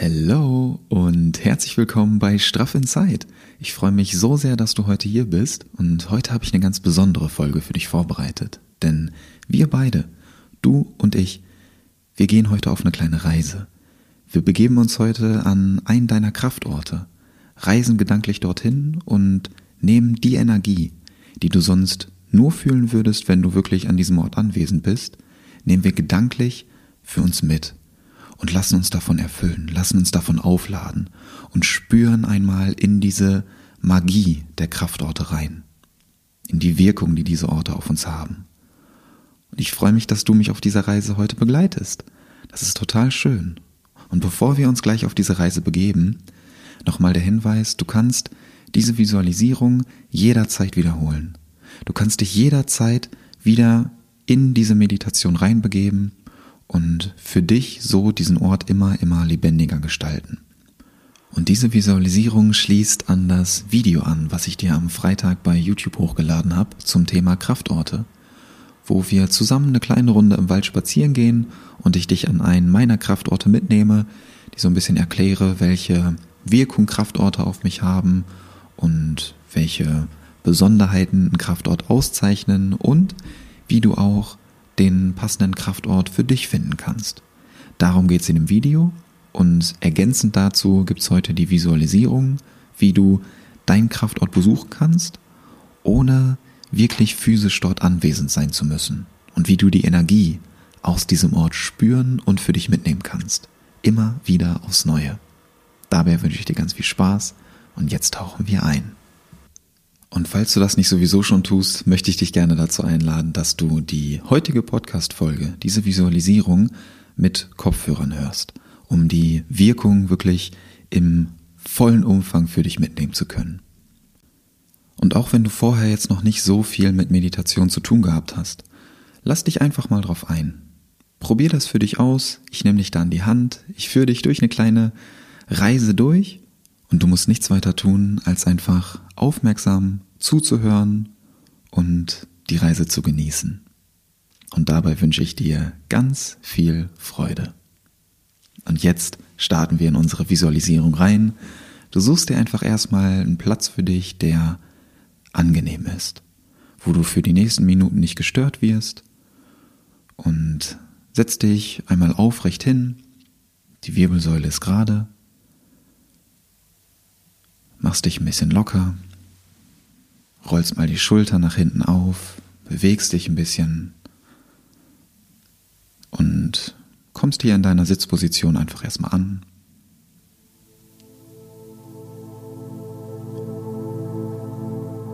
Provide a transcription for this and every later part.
Hello und herzlich willkommen bei Straff Inside. Ich freue mich so sehr, dass du heute hier bist und heute habe ich eine ganz besondere Folge für dich vorbereitet. Denn wir beide, du und ich, wir gehen heute auf eine kleine Reise. Wir begeben uns heute an einen deiner Kraftorte, reisen gedanklich dorthin und nehmen die Energie, die du sonst nur fühlen würdest, wenn du wirklich an diesem Ort anwesend bist, nehmen wir gedanklich für uns mit und lassen uns davon erfüllen, lassen uns davon aufladen und spüren einmal in diese Magie der Kraftorte rein, in die Wirkung, die diese Orte auf uns haben. Und ich freue mich, dass du mich auf dieser Reise heute begleitest. Das ist total schön. Und bevor wir uns gleich auf diese Reise begeben, nochmal der Hinweis, du kannst diese Visualisierung jederzeit wiederholen. Du kannst dich jederzeit wieder in diese Meditation reinbegeben und für dich so diesen Ort immer, immer lebendiger gestalten. Und diese Visualisierung schließt an das Video an, was ich dir am Freitag bei YouTube hochgeladen habe zum Thema Kraftorte, wo wir zusammen eine kleine Runde im Wald spazieren gehen und ich dich an einen meiner Kraftorte mitnehme, die so ein bisschen erkläre, welche Wirkung Kraftorte auf mich haben und welche Besonderheiten ein Kraftort auszeichnen und wie du auch den passenden Kraftort für dich finden kannst. Darum geht es in dem Video und ergänzend dazu gibt es heute die Visualisierung, wie du deinen Kraftort besuchen kannst, ohne wirklich physisch dort anwesend sein zu müssen und wie du die Energie aus diesem Ort spüren und für dich mitnehmen kannst. Immer wieder aufs Neue. Dabei wünsche ich dir ganz viel Spaß und jetzt tauchen wir ein. Und falls du das nicht sowieso schon tust, möchte ich dich gerne dazu einladen, dass du die heutige Podcast-Folge, diese Visualisierung mit Kopfhörern hörst, um die Wirkung wirklich im vollen Umfang für dich mitnehmen zu können. Und auch wenn du vorher jetzt noch nicht so viel mit Meditation zu tun gehabt hast, lass dich einfach mal drauf ein. Probier das für dich aus, ich nehme dich da an die Hand, ich führe dich durch eine kleine Reise durch und du musst nichts weiter tun, als einfach aufmerksam zuzuhören und die Reise zu genießen. Und dabei wünsche ich dir ganz viel Freude. Und jetzt starten wir in unsere Visualisierung rein. Du suchst dir einfach erstmal einen Platz für dich, der angenehm ist, wo du für die nächsten Minuten nicht gestört wirst und setz dich einmal aufrecht hin. Die Wirbelsäule ist gerade machst dich ein bisschen locker, rollst mal die Schulter nach hinten auf, bewegst dich ein bisschen und kommst hier in deiner Sitzposition einfach erstmal an.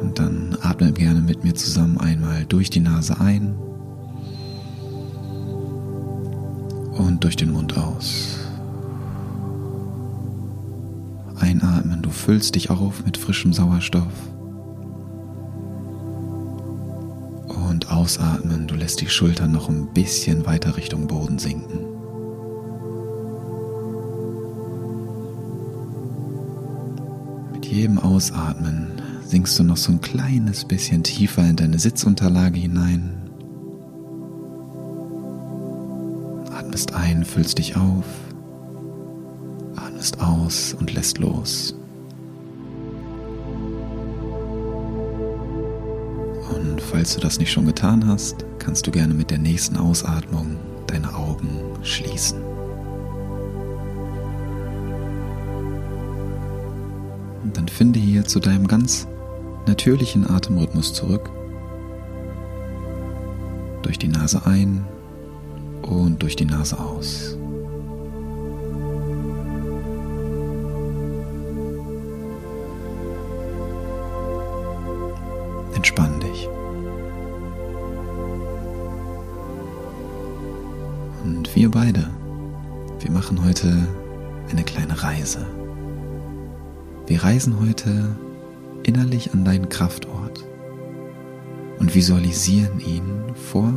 Und dann atme gerne mit mir zusammen einmal durch die Nase ein und durch den Mund aus. Einatmen, du füllst dich auf mit frischem Sauerstoff. Und ausatmen, du lässt die Schultern noch ein bisschen weiter Richtung Boden sinken. Mit jedem Ausatmen sinkst du noch so ein kleines bisschen tiefer in deine Sitzunterlage hinein. Atmest ein, füllst dich auf aus und lässt los. Und falls du das nicht schon getan hast, kannst du gerne mit der nächsten Ausatmung deine Augen schließen. Und dann finde hier zu deinem ganz natürlichen Atemrhythmus zurück. Durch die Nase ein und durch die Nase aus. Entspann dich. Und wir beide, wir machen heute eine kleine Reise. Wir reisen heute innerlich an deinen Kraftort und visualisieren ihn vor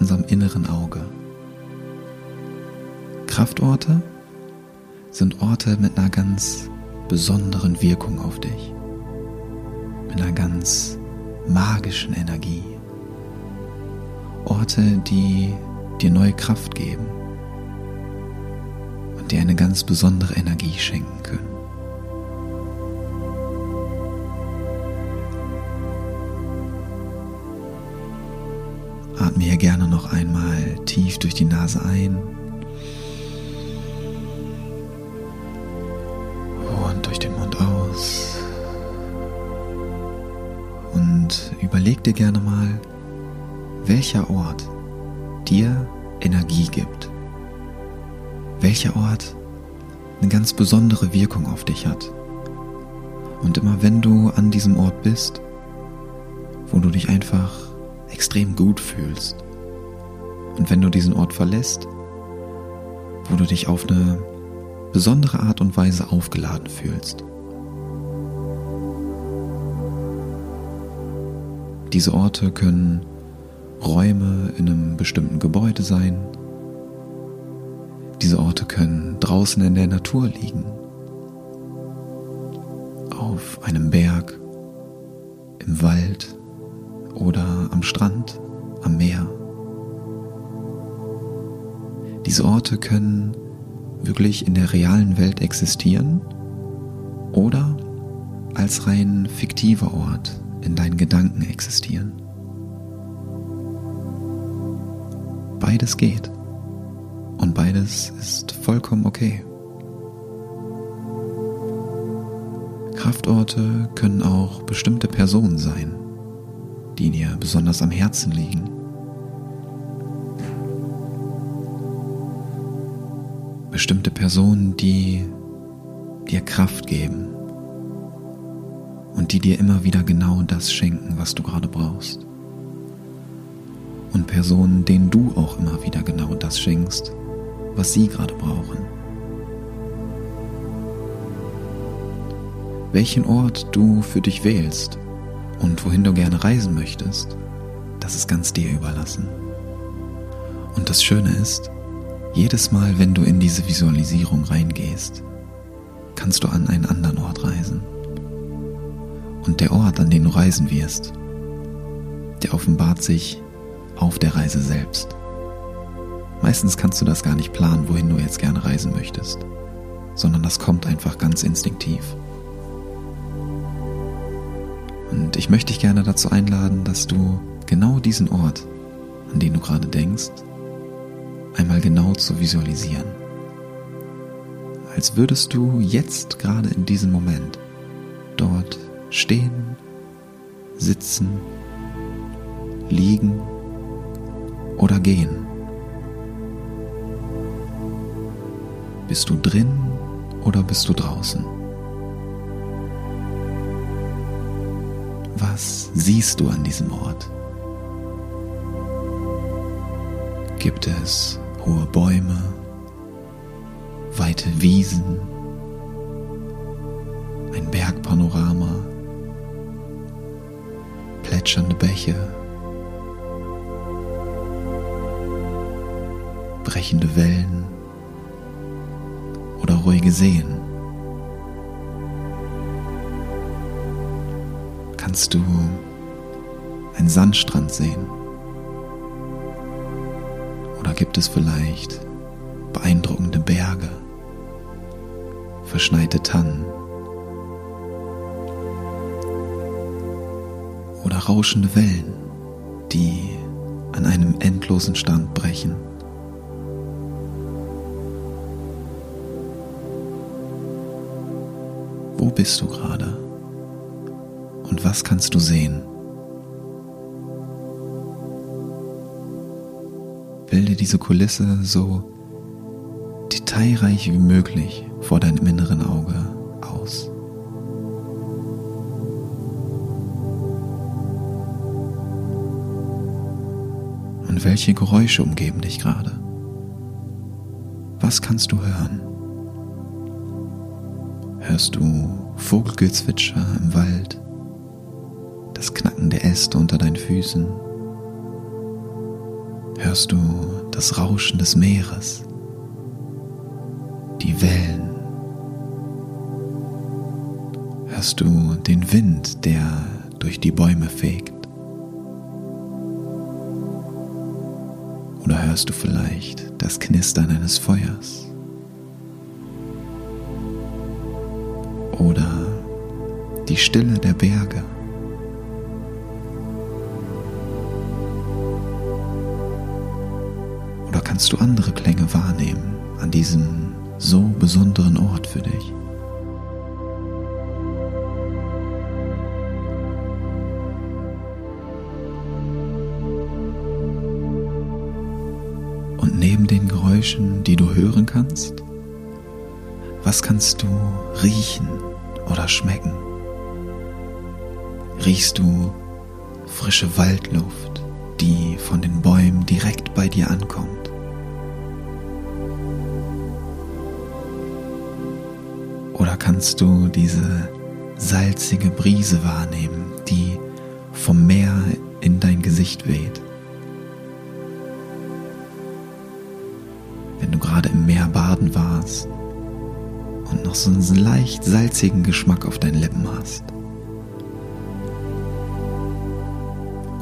unserem inneren Auge. Kraftorte sind Orte mit einer ganz besonderen Wirkung auf dich, mit einer ganz magischen Energie. Orte, die dir neue Kraft geben. Und dir eine ganz besondere Energie schenken können. Atme hier gerne noch einmal tief durch die Nase ein überleg dir gerne mal, welcher Ort dir Energie gibt. Welcher Ort eine ganz besondere Wirkung auf dich hat. Und immer wenn du an diesem Ort bist, wo du dich einfach extrem gut fühlst. Und wenn du diesen Ort verlässt, wo du dich auf eine besondere Art und Weise aufgeladen fühlst. Diese Orte können Räume in einem bestimmten Gebäude sein. Diese Orte können draußen in der Natur liegen. Auf einem Berg, im Wald oder am Strand, am Meer. Diese Orte können wirklich in der realen Welt existieren oder als rein fiktiver Ort in deinen Gedanken existieren. Beides geht und beides ist vollkommen okay. Kraftorte können auch bestimmte Personen sein die dir besonders am Herzen liegen. Bestimmte Personen, die dir Kraft geben und die dir immer wieder genau das schenken, was du gerade brauchst. Und Personen, denen du auch immer wieder genau das schenkst, was sie gerade brauchen. Welchen Ort du für dich wählst, und wohin du gerne reisen möchtest, das ist ganz dir überlassen. Und das Schöne ist, jedes Mal, wenn du in diese Visualisierung reingehst, kannst du an einen anderen Ort reisen. Und der Ort, an den du reisen wirst, der offenbart sich auf der Reise selbst. Meistens kannst du das gar nicht planen, wohin du jetzt gerne reisen möchtest, sondern das kommt einfach ganz instinktiv. Und ich möchte dich gerne dazu einladen, dass du genau diesen Ort, an den du gerade denkst, einmal genau zu visualisieren. Als würdest du jetzt gerade in diesem Moment dort stehen, sitzen, liegen oder gehen. Bist du drin oder bist du draußen? Was siehst du an diesem Ort? Gibt es hohe Bäume, weite Wiesen, ein Bergpanorama, plätschernde Bäche, brechende Wellen oder ruhige Seen? kannst du einen Sandstrand sehen? Oder gibt es vielleicht beeindruckende Berge, verschneite Tannen rauschende Wellen, die an einem endlosen Stand brechen? Wo bist du gerade? Und was kannst du sehen? Bilde diese Kulisse so detailreich wie möglich vor deinem inneren Auge aus. Welche Geräusche umgeben dich gerade? Was kannst du hören? Hörst du Vogelgezwitscher im Wald? das Knacken der Äste unter deinen Füßen. Hörst du das Rauschen des Meeres, die Wellen. Hörst du den Wind, der durch die Bäume fegt. Oder hörst du vielleicht das Knistern eines Feuers? Oder die Stille der Berge? Oder kannst du andere Klänge wahrnehmen an diesem so besonderen Ort für dich? Neben den Geräuschen, die du hören kannst, was kannst du riechen oder schmecken? Riechst du frische Waldluft, die von den Bäumen direkt bei dir ankommt? Oder kannst du diese salzige Brise wahrnehmen, die vom Meer in dein Gesicht weht? Du gerade im Meer baden warst und noch so einen leicht salzigen Geschmack auf deinen Lippen hast.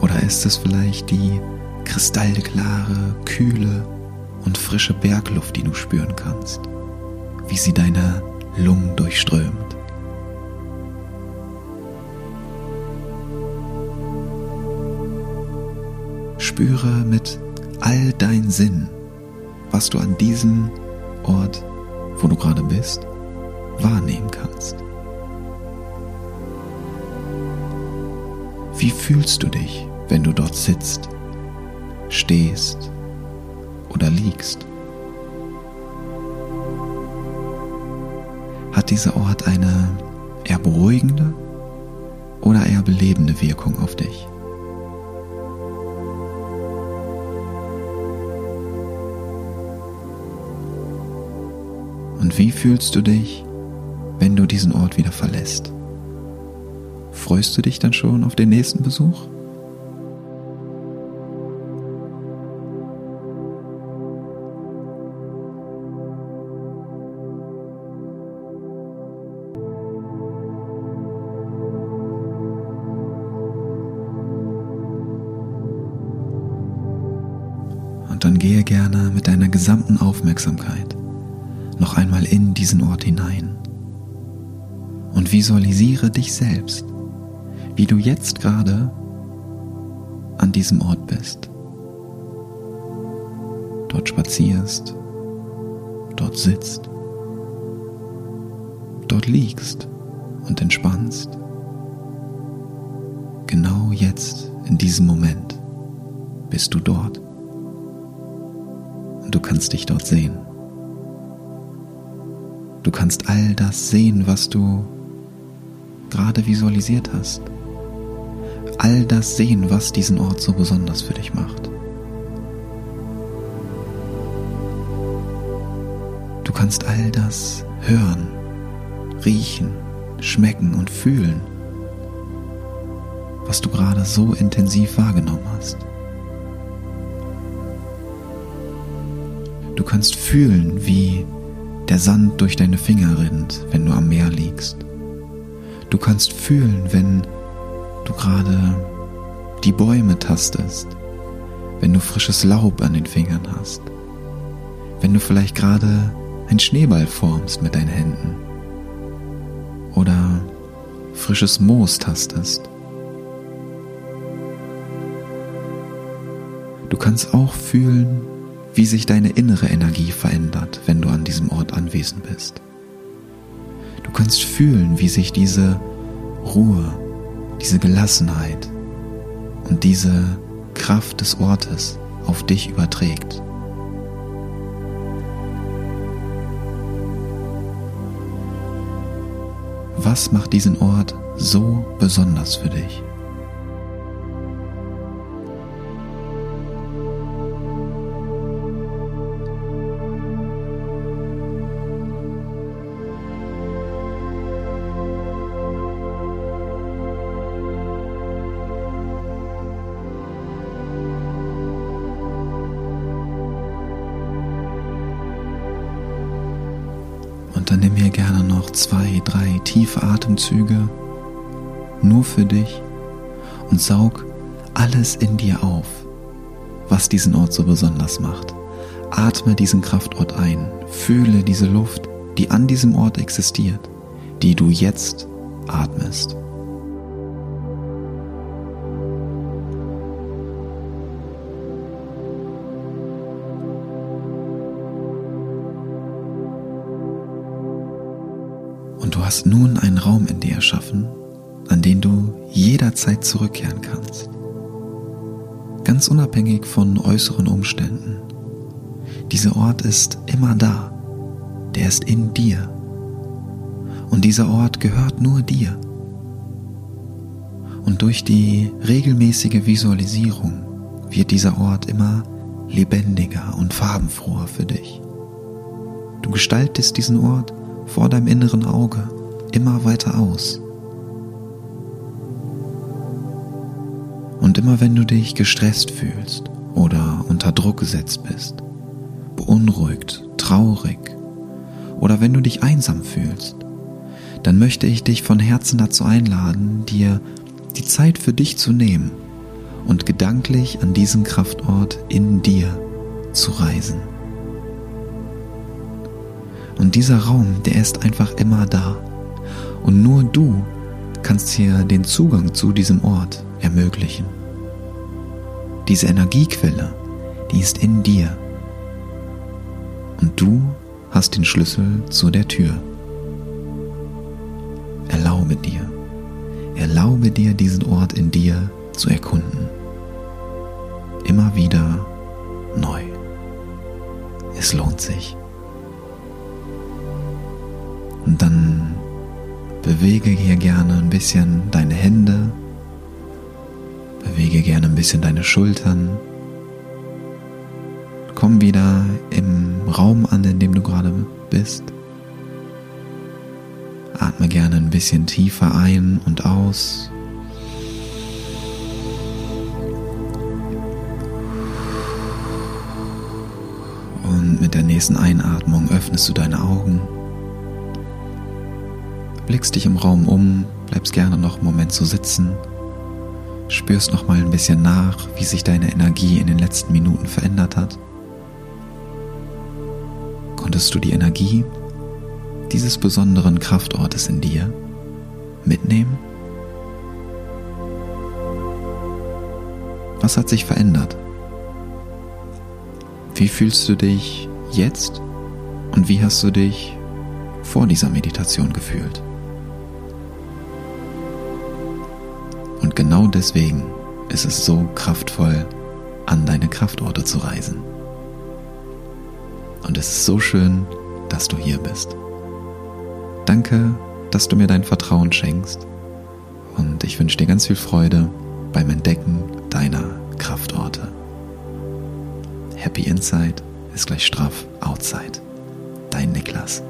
Oder ist es vielleicht die kristallklare, kühle und frische Bergluft, die du spüren kannst, wie sie deine Lungen durchströmt? Spüre mit all deinen Sinnen, was du an diesem Ort, wo du gerade bist, wahrnehmen kannst. Wie fühlst du dich, wenn du dort sitzt, stehst oder liegst? Hat dieser Ort eine eher beruhigende oder eher belebende Wirkung auf dich? Und wie fühlst du dich, wenn du diesen Ort wieder verlässt? Freust du dich dann schon auf den nächsten Besuch? Und dann gehe gerne mit deiner gesamten Aufmerksamkeit noch einmal in diesen Ort hinein und visualisiere dich selbst, wie du jetzt gerade an diesem Ort bist. Dort spazierst, dort sitzt, dort liegst und entspannst. Genau jetzt, in diesem Moment, bist du dort. Und du kannst dich dort sehen. Du kannst all das sehen, was du gerade visualisiert hast. All das sehen, was diesen Ort so besonders für dich macht. Du kannst all das hören, riechen, schmecken und fühlen, was du gerade so intensiv wahrgenommen hast. Du kannst fühlen, wie der Sand durch deine Finger rinnt, wenn du am Meer liegst. Du kannst fühlen, wenn du gerade die Bäume tastest, wenn du frisches Laub an den Fingern hast, wenn du vielleicht gerade ein Schneeball formst mit deinen Händen oder frisches Moos tastest. Du kannst auch fühlen, wie sich deine innere Energie verändert, wenn du an diesem Ort anwesend bist. Du kannst fühlen, wie sich diese Ruhe, diese Gelassenheit und diese Kraft des Ortes auf dich überträgt. Was macht diesen Ort so besonders für dich? Drei tiefe Atemzüge nur für dich und saug alles in dir auf, was diesen Ort so besonders macht. Atme diesen Kraftort ein, fühle diese Luft, die an diesem Ort existiert, die du jetzt atmest. Hast nun einen Raum in dir erschaffen, an den du jederzeit zurückkehren kannst. Ganz unabhängig von äußeren Umständen. Dieser Ort ist immer da. Der ist in dir. Und dieser Ort gehört nur dir. Und durch die regelmäßige Visualisierung wird dieser Ort immer lebendiger und farbenfroher für dich. Du gestaltest diesen Ort vor deinem inneren Auge immer weiter aus. Und immer wenn du dich gestresst fühlst oder unter Druck gesetzt bist, beunruhigt, traurig oder wenn du dich einsam fühlst, dann möchte ich dich von Herzen dazu einladen, dir die Zeit für dich zu nehmen und gedanklich an diesen Kraftort in dir zu reisen. Und dieser Raum, der ist einfach immer da. Und nur du kannst hier den Zugang zu diesem Ort ermöglichen. Diese Energiequelle, die ist in dir. Und du hast den Schlüssel zu der Tür. Erlaube dir, erlaube dir diesen Ort in dir zu erkunden. Immer wieder neu. Es lohnt sich. Und dann bewege hier gerne ein bisschen deine Hände, bewege gerne ein bisschen deine Schultern. Komm wieder im Raum an, in dem du gerade bist. Atme gerne ein bisschen tiefer ein und aus. Und mit der nächsten Einatmung öffnest du deine Augen blickst dich im Raum um, bleibst gerne noch einen Moment so sitzen, spürst noch mal ein bisschen nach, wie sich deine Energie in den letzten Minuten verändert hat. Konntest du die Energie dieses besonderen Kraftortes in dir mitnehmen? Was hat sich verändert? Wie fühlst du dich jetzt und wie hast du dich vor dieser Meditation gefühlt? Und genau deswegen ist es so kraftvoll, an deine Kraftorte zu reisen. Und es ist so schön, dass du hier bist. Danke, dass du mir dein Vertrauen schenkst. Und ich wünsche dir ganz viel Freude beim Entdecken deiner Kraftorte. Happy Inside ist gleich straff Outside. Dein Niklas.